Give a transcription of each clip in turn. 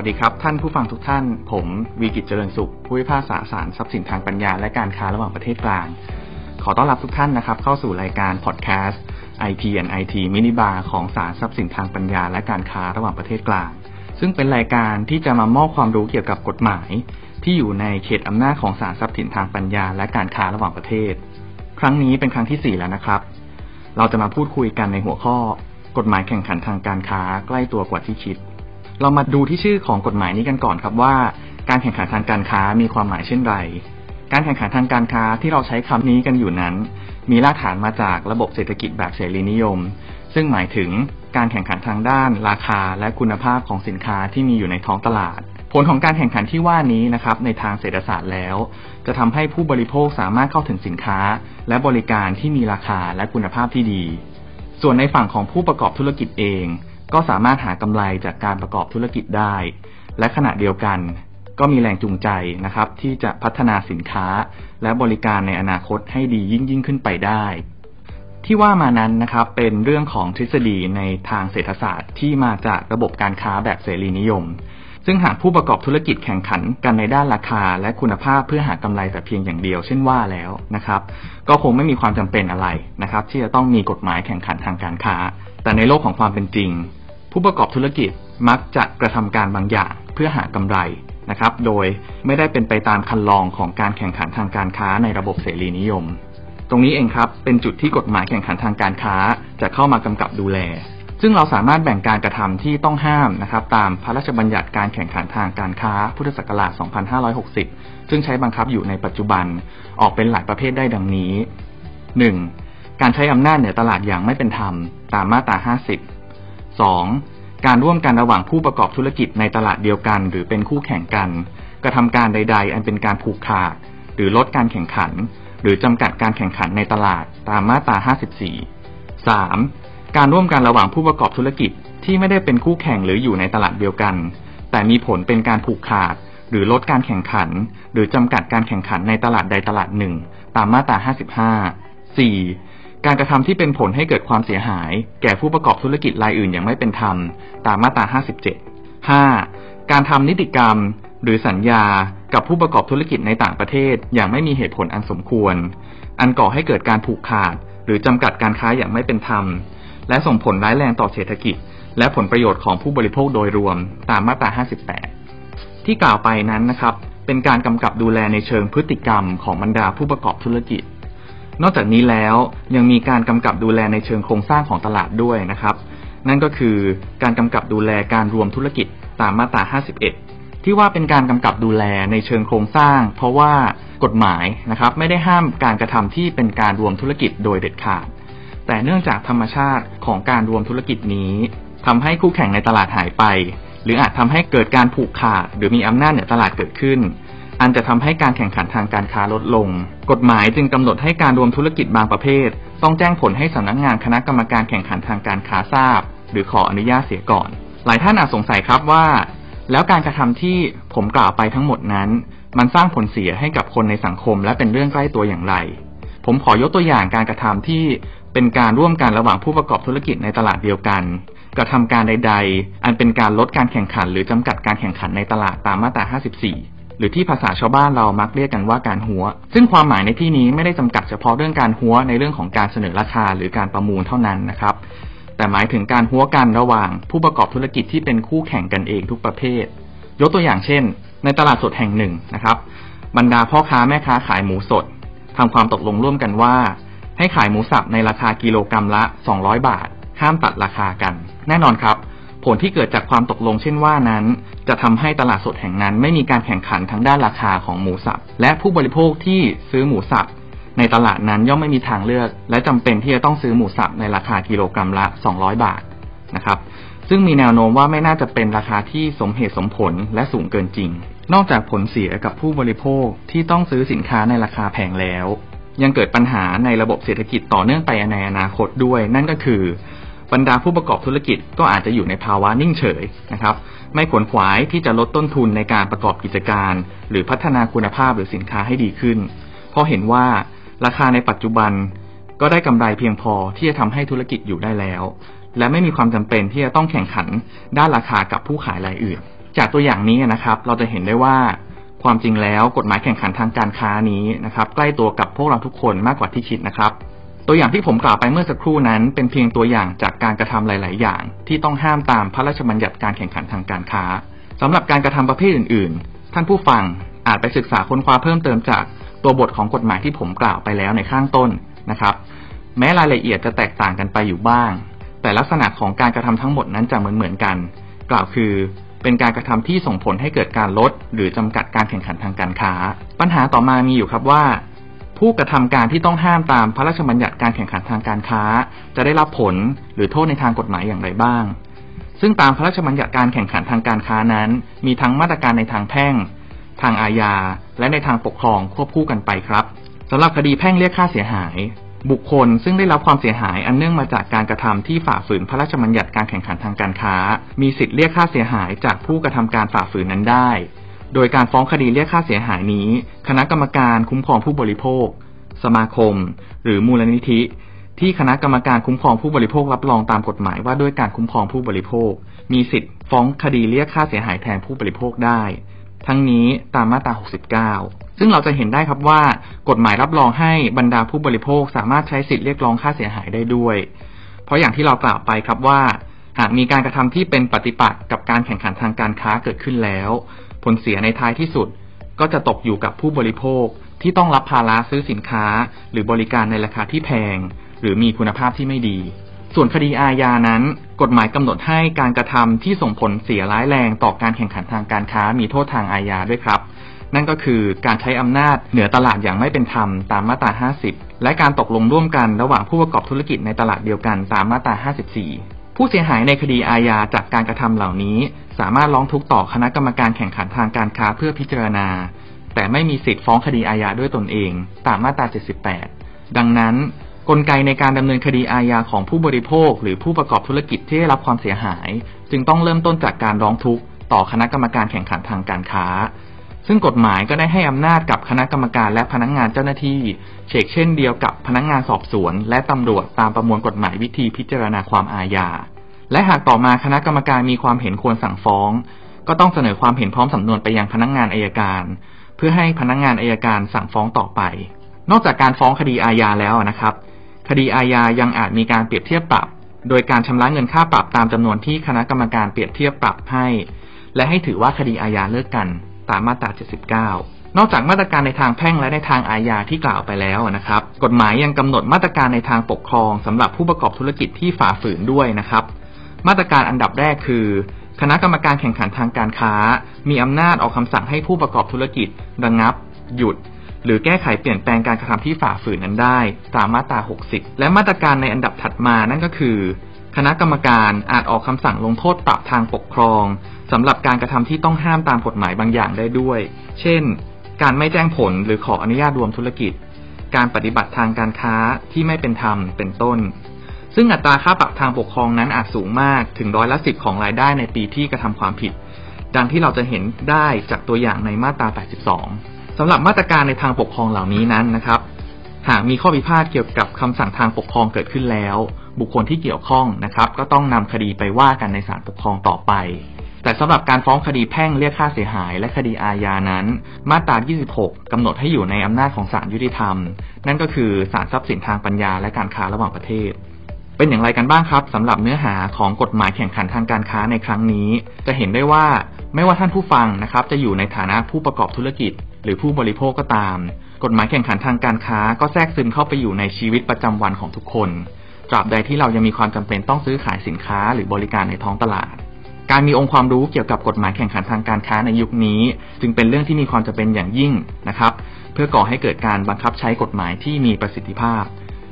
วัสดีครับ ท่านผู้ฟังทุกท่าน ผมวีกิจเจริญสุข ผู้พิพากษาศาลทรัพย์สินทางปัญญา และการค้าระหว่างประเทศกลาง ขอต้อนรับทุกท่านนะครับ เข้าสู่รายการพอดแคสต์ IP and IT Mini Bar ของศาลทรัพย์สินทางปัญญา และการค้าระหว่างประเทศกลาง ซึ่งเป็นรายการที่จะมามอบความรู้เกี่ยวกับกฎหมาย ที่อยู่ในเขตอำนาจของศาลทรัพย์สินทางปัญญา และการค้าระหว่างประเทศ ครั้งนี้เป็นครั้งที่ 4 แล้วนะครับ เราจะมาพูดคุยกันในหัวข้อ กฎหมายแข่งขันทางการค้าใกล้ตัวกว่าที่คิด เรามาดูที่ชื่อของกฎหมายนี้กันก่อนครับว่า การแข่งขันทางการค้ามีความหมายเช่นไร การแข่งขันทางการค้าที่เราใช้คำนี้กันอยู่นั้น มีรากฐานมาจากระบบเศรษฐกิจแบบเสรีนิยม ซึ่งหมายถึงการแข่งขันทางด้าน ราคาและคุณภาพของสินค้าที่มีอยู่ในท้องตลาด ผลของการแข่งขันที่ว่านี้นะครับในทางเศรษฐศาสตร์แล้ว จะทำให้ผู้บริโภคสามารถเข้าถึงสินค้า และบริการที่มีราคาและคุณภาพที่ดี ส่วนในฝั่งของผู้ประกอบธุรกิจเอง ก็สามารถหากำไรจากการประกอบธุรกิจได้ และขณะเดียวกัน ก็มีแรงจูงใจนะครับ ที่จะพัฒนาสินค้า และบริการในอนาคตให้ดียิ่งยิ่งขึ้นไปได้ ที่ว่ามานั้นนะครับเป็นเรื่องของทฤษฎีในทางเศรษฐศาสตร์ ที่มาจากระบบการค้าแบบเสรีนิยม ซึ่งหากผู้ประกอบธุรกิจแข่งขันกันในด้านราคา และคุณภาพเพื่อหากำไรแต่เพียงอย่างเดียว เช่นว่าแล้วนะครับ ก็คงไม่มีความจำเป็นอะไรนะครับ ที่จะต้องมีกฎหมายแข่งขันทางการค้า แต่ในโลกของความเป็นจริง ผู้ประกอบธุรกิจมักจะกระทำการบางอย่างเพื่อหากำไรนะครับ โดยไม่ได้เป็นไปตามคันลองของการแข่งขันทางการค้าในระบบเสรีนิยม ตรงนี้เองครับเป็นจุดที่กฎหมายแข่งขันทางการค้าจะเข้ามากำกับดูแล ซึ่งเราสามารถแบ่งการกระทำที่ต้องห้ามนะครับ ตามพระราชบัญญัติการแข่งขันทางการค้าพุทธศักราช 2560 ซึ่งใช้บังคับอยู่ในปัจจุบันออกเป็นหลายประเภทได้ดังนี้ 1. การใช้อำนาจเหนือตลาดอย่างไม่เป็นธรรมตามมาตรา 50 2. การร่วมกันระหว่างผู้ประกอบธุรกิจในตลาดเดียวกัน หรือเป็นคู่แข่งกัน กระทำการใด ๆ อันเป็นการผูกขาด หรือลดการแข่งขัน หรือจำกัดการแข่งขันในตลาดตามมาตรา 54 3. การร่วมกันระหว่างผู้ประกอบธุรกิจที่ไม่ได้เป็นคู่แข่งหรืออยู่ในตลาดเดียวกัน แต่มีผลเป็นการผูกขาด หรือลดการแข่งขัน หรือจำกัดการแข่งขันในตลาดใดตลาดหนึ่ง ตามมาตรา 55 4. การกระทำที่เป็นผลให้เกิดความเสียหาย แก่ผู้ประกอบธุรกิจรายอื่นอย่างไม่เป็นธรรม ตามมาตรา 57 5. การทำนิติกรรม หรือสัญญากับผู้ประกอบธุรกิจในต่างประเทศ อย่างไม่มีเหตุผลอันสมควร อันก่อให้เกิดการผูกขาด หรือจำกัดการค้าอย่างไม่เป็นธรรม และส่งผลร้ายแรงต่อเศรษฐกิจ และผลประโยชน์ของผู้บริโภคโดยรวม ตามมาตรา 58 ที่กล่าวไปนั้นนะครับ เป็นการกำกับดูแลในเชิงพฤติกรรมของบรรดาผู้ประกอบธุรกิจ นอกจากนี้แล้วยังมีการกำกับดูแลในเชิงโครงสร้างของตลาดด้วยนะครับ นั่นก็คือการกำกับดูแลการรวมธุรกิจตามมาตรา 51 ที่ว่าเป็นการกำกับดูแลในเชิงโครงสร้าง เพราะว่ากฎหมายนะครับไม่ได้ห้ามการกระทำที่เป็นการรวมธุรกิจโดยเด็ดขาด แต่เนื่องจากธรรมชาติของการรวมธุรกิจนี้ทำให้คู่แข่งในตลาดหายไป หรืออาจทำให้เกิดการผูกขาด หรือมีอำนาจเหนือตลาดเกิดขึ้น อันจะทำให้การแข่งขันทางการค้าลดลง กฎหมายจึงกำหนดให้การรวมธุรกิจบางประเภท ต้องแจ้งผลให้สำนักงงานคณะกรรมการแข่งขันทางการค้าทราบ หรือขออนุญาตเสียก่อน หลายท่านอาจสงสัยครับว่า แล้วการกระทำที่ผมกล่าวไปทั้งหมดนั้น มันสร้างผลเสียให้กับคนในสังคม และเป็นเรื่องใกล้ตัวอย่างไร ผมขอยกตัวอย่างการกระทำที่เป็นการร่วมกันระหว่างผู้ประกอบธุรกิจในตลาดเดียวกันกระทำการใด ๆ อันเป็นการลดการแข่งขัน หรือจำกัดการแข่งขันในตลาดตามมาตรา 54 หรือที่ภาษาชาวบ้านเรามักเรียกกันว่าการหัว ซึ่งความหมายในที่นี้ไม่ได้จำกัดเฉพาะเรื่องการหัวในเรื่องของการเสนอราคาหรือการประมูลเท่านั้นนะครับ แต่หมายถึงการหัวกันระหว่าง ผู้ประกอบธุรกิจที่เป็นคู่แข่งกันเองทุกประเภท ยกตัวอย่างเช่น ในตลาดสดแห่งหนึ่งนะครับ บรรดาพ่อค้าแม่ค้าขายหมูสดทำความตกลงร่วมกันว่า ให้ขายหมูสับในราคากิโลกรรัมละ 200 บาท ห้ามตัดราคากัน แน่นอนครับ ลที่เกิดจากความตกลงเช่นว่านั้น จะทำให้ตลาดสดแห่งนั้น ไม่มีการแข่งขันทางด้านราคาของหมูสับ และผู้บริโภคที่ซื้อหมูสับในตลาดนั้นย่อมไม่มีทางเลือก และจำเป็นที่จะต้องซื้อหมูสับในราคากิโลกรรัมละ 200 บาทนะครับซึ่งมีแนวโน้มว่าไม่น่าจะเป็นราคาที่สมเหตุสมผลและสูงเกินจริง นอกจากผลเสียกับผู้บริโภคที่ต้องซื้อสินค้าในราคาแพงแล้ว ยังเกิดปัญหาในระบบเศรษฐกิจต่อเนื่องไปในอนาคตด้วย นั่นก็คือ บรรดาผู้ประกอบธุรกิจก็อาจจะอยู่ในภาวะนิ่งเฉยนะครับ ไม่ขวนขวายที่จะลดต้นทุนในการประกอบกิจการ หรือพัฒนาคุณภาพหรือสินค้าให้ดีขึ้น เพราะเห็นว่าราคาในปัจจุบันก็ได้กำไรเพียงพอที่จะทำให้ธุรกิจอยู่ได้แล้ว และไม่มีความจำเป็นที่จะต้องแข่งขันด้านราคากับผู้ขายรายอื่น จากตัวอย่างนี้นะครับ เราจะเห็นได้ว่าความจริงแล้วกฎหมายแข่งขันทางการค้านี้นะครับ ใกล้ตัวกับพวกเราทุกคนมากกว่าที่คิดนะครับ ตัวอย่างที่ผมกล่าวไปเมื่อสักครู่นั้น เป็นเพียงตัวอย่างจากการกระทำหลาย ๆ อย่าง ที่ต้องห้ามตามพระราชบัญญัติการแข่งขันทางการค้าสำหรับการกระทำประเภทอื่น ๆ ท่านผู้ฟังอาจไปศึกษาค้นคว้าเพิ่มเติมจากตัวบทของกฎหมายที่ผมกล่าวไปแล้วในข้างต้นนะครับ แม้รายละเอียดจะแตกต่างกันไปอยู่บ้าง แต่ลักษณะของการกระทำทั้งหมดนั้นจะเหมือนเหมือนกัน กล่าวคือเป็นการกระทำที่ส่งผลให้เกิดการลด หรือจำกัดการแข่งขันทางการค้า ปัญหาต่อมามีอยู่ครับว่า ผู้กระทำการที่ต้องห้ามตามพระราชบัญญัติการแข่งขันทางการค้า จะได้รับผลหรือโทษในทางกฎหมายอย่างไรบ้าง ซึ่งตามพระราชบัญญัติการแข่งขันทางการค้านั้น มีทั้งมาตรการในทางแพ่ง ทางอาญา และในทางปกครองควบคู่กันไปครับสำหรับคดีแพ่งเรียกค่าเสียหาย บุคคลซึ่งได้รับความเสียหายอันเนื่องมาจากการกระทำที่ฝ่าฝืนพระราชบัญญัติการแข่งขันทางการค้า มีสิทธิ์เรียกค่าเสียหายจากผู้กระทำการฝ่าฝืนนั้นได้ โดยการฟ้องคดีเรียกค่าเสียหายนี้ คณะกรรมการคุ้มครองผู้บริโภค สมาคม หรือมูลนิธิ ที่คณะกรรมการคุ้มครองผู้บริโภครับรองตามกฎหมายว่าด้วยการคุ้มครองผู้บริโภค มีสิทธิ์ฟ้องคดีเรียกค่าเสียหายแทนผู้บริโภคได้ ทั้งนี้ตามมาตรา 69 ซึ่งเราจะเห็นได้ครับว่า กฎหมายรับรองให้บรรดาผู้บริโภคสามารถใช้สิทธิเรียกร้องค่าเสียหายได้ด้วย เพราะอย่างที่เรากล่าวไปครับว่า หากมีการกระทำที่เป็นปฏิปักษ์กับการแข่งขันทางการค้าเกิดขึ้นแล้ว ลเสียในท้ายที่สุด ก็จะตกอยู่กับผู้บริโภคที่ต้องรับภาระซื้อสินค้า หรือบริการในราคาที่แพง หรือมีคุณภาพที่ไม่ดี ส่วนคดีอาญานั้น กฎหมายกำหนดให้การกระทำที่ส่งผลเสียร้ายแรงต่อการแข่งขันทางการค้ามีโทษทางอาญาด้วยครับ นั่นก็คือการใช้อำนาจเหนือตลาดอย่างไม่เป็นธรรมตามมาตรา 50 และการตกลงร่วมกันระหว่างผู้ประกอบธุรกิจในตลาดเดียวกันตามมาตรา 54 ผู้เสียหายในคดีอาญาจากการกระทำเหล่านี้ สามารถร้องทุกข์ต่อคณะกรรมการแข่งขันทางการค้าเพื่อพิจารณา แต่ไม่มีสิทธิ์ฟ้องคดีอาญาด้วยตนเอง ตามมาตรา 78 ดังนั้น กลไกในการดำเนินคดีอาญาของผู้บริโภค หรือผู้ประกอบธุรกิจที่ได้รับความเสียหาย จึงต้องเริ่มต้นจากการร้องทุกข์ต่อคณะกรรมการแข่งขันทางการค้า ซึ่งกฎหมายก็ได้ให้อำนาจกับคณะกรรมการและพนักงงานเจ้าหน้าที่เชกเช่นเดียวกับพนักงงานสอบสวน และตำรวจตามประมวลกฎหมายวิธีพิจารณาความอาญา และหากต่อมาคณะกรรมการมีความเห็นควรสั่งฟ้อง ก็ต้องเสนอความเห็นพร้อมสำนวนไปยังพนักงงานอายการ เพื่อให้พนักงงานอายการสั่งฟ้องต่อไป นอกจากการฟ้องคดีอาญาแล้วนะครับ คดีอาญายังอาจมีการเปรียบเทียบปรับ โดยการชำระเงินค่าปรับตามจำนวนที่คณะกรรมการเปรียบเทียบปรับให้ และให้ถือว่าคดีอาญาเลิกกัน ตามมาตรา 79 นอกจากมาตรการในทางแพ่งและในทางอาญาที่กล่าวไปแล้วนะครับ กฎหมายยังกำหนดมาตรการในทางปกครองสำหรับผู้ประกอบธุรกิจที่ฝ่าฝืนด้วยนะครับ มาตรการอันดับแรกคือ คณะกรรมการแข่งขันทางการค้า มีอำนาจออกคำสั่งให้ผู้ประกอบธุรกิจระงับ หยุดหรือแก้ไขเปลี่ยนแปลงการกระทำที่ฝ่าฝืนนั้นได้ ตามมาตรา 60 และมาตรการในอันดับถัดมานั่นก็คือ คณะกรรมการอาจออกคำสั่งลงโทษปรับทางปกครองสำหรับการกระทำที่ต้องห้ามตามกฎหมายบางอย่างได้ด้วย เช่น การไม่แจ้งผลหรือขออนุญาตรวมธุรกิจ การปฏิบัติทางการค้าที่ไม่เป็นธรรม เป็นต้น ซึ่งอัตราค่าปรับทางปกครองนั้นอาจสูงมากถึงร้อยละสิบของรายได้ในปีที่กระทำความผิด ดังที่เราจะเห็นได้จากตัวอย่างในมาตรา 82 สำหรับมาตรการในทางปกครองเหล่านี้นั้นนะครับ หากมีข้อพิพาทเกี่ยวกับคำสั่งทางปกครองเกิดขึ้นแล้ว บุคคลที่เกี่ยวข้องนะครับ ก็ต้องนำคดีไปว่ากันในศาลปกครองต่อไป แต่สำหรับการฟ้องคดีแพ่งเรียกค่าเสียหาย และคดีอาญานั้น มาตรา 26กำหนดให้อยู่ในอำนาจของศาลยุติธรรม นั่นก็คือศาลทรัพย์สินทางปัญญาและการค้าระหว่างประเทศเป็นอย่างไรกันบ้างครับสำหรับเนื้อหาของกฎหมายแข่งขันทางการค้าในครั้งนี้ จะเห็นได้ว่าไม่ว่าท่านผู้ฟังนะครับ จะอยู่ในฐานะผู้ประกอบธุรกิจ หรือผู้บริโภคก็ตาม กฎหมายแข่งขันทางการค้าก็แทรกซึมเข้าไปอยู่ในชีวิตประจำวันของทุกคน ตราบใดที่เรายังมีความจำเป็นต้องซื้อขายสินค้าหรือบริการในท้องตลาด การมีองค์ความรู้เกี่ยวกับกฎหมายแข่งขันทางการค้าในยุคนี้ จึงเป็นเรื่องที่มีความจำเป็นอย่างยิ่งนะครับ เพื่อก่อให้เกิดการบังคับใช้กฎหมายที่มีประสิทธิภาพ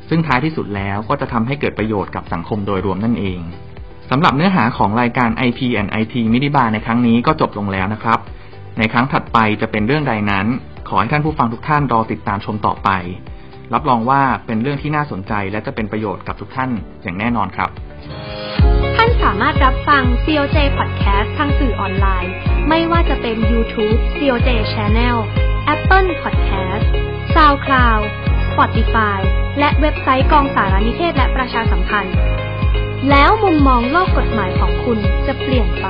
ซึ่งท้ายที่สุดแล้วก็จะทำให้เกิดประโยชน์กับสังคมโดยรวมนั่นเองสำหรับเนื้อหาของรายการ IP and IT m i d i b a ในครั้งนี้ก็จบลงแล้วนะครับ ในครั้งถัดไปจะเป็นเรื่องใดนั้น ขอให้ท่านผู้ฟังทุกท่านรอติดตามชมต่อไป รับรองว่าเป็นเรื่องที่น่าสนใจ และจะเป็นประโยชน์กับทุกท่านอย่างแน่นอนครับ ท่านสามารถรับฟัง COJ Podcast ทางสื่อออนไลน์ ไม่ว่าจะเป็น YouTube COJ Channel Apple Podcast SoundCloud Spotify และเว็บไซต์กองสารนิเทศและประชาสัมพันธ์ แล้วมุมมองโลกกฎหมายของคุณจะเปลี่ยนไป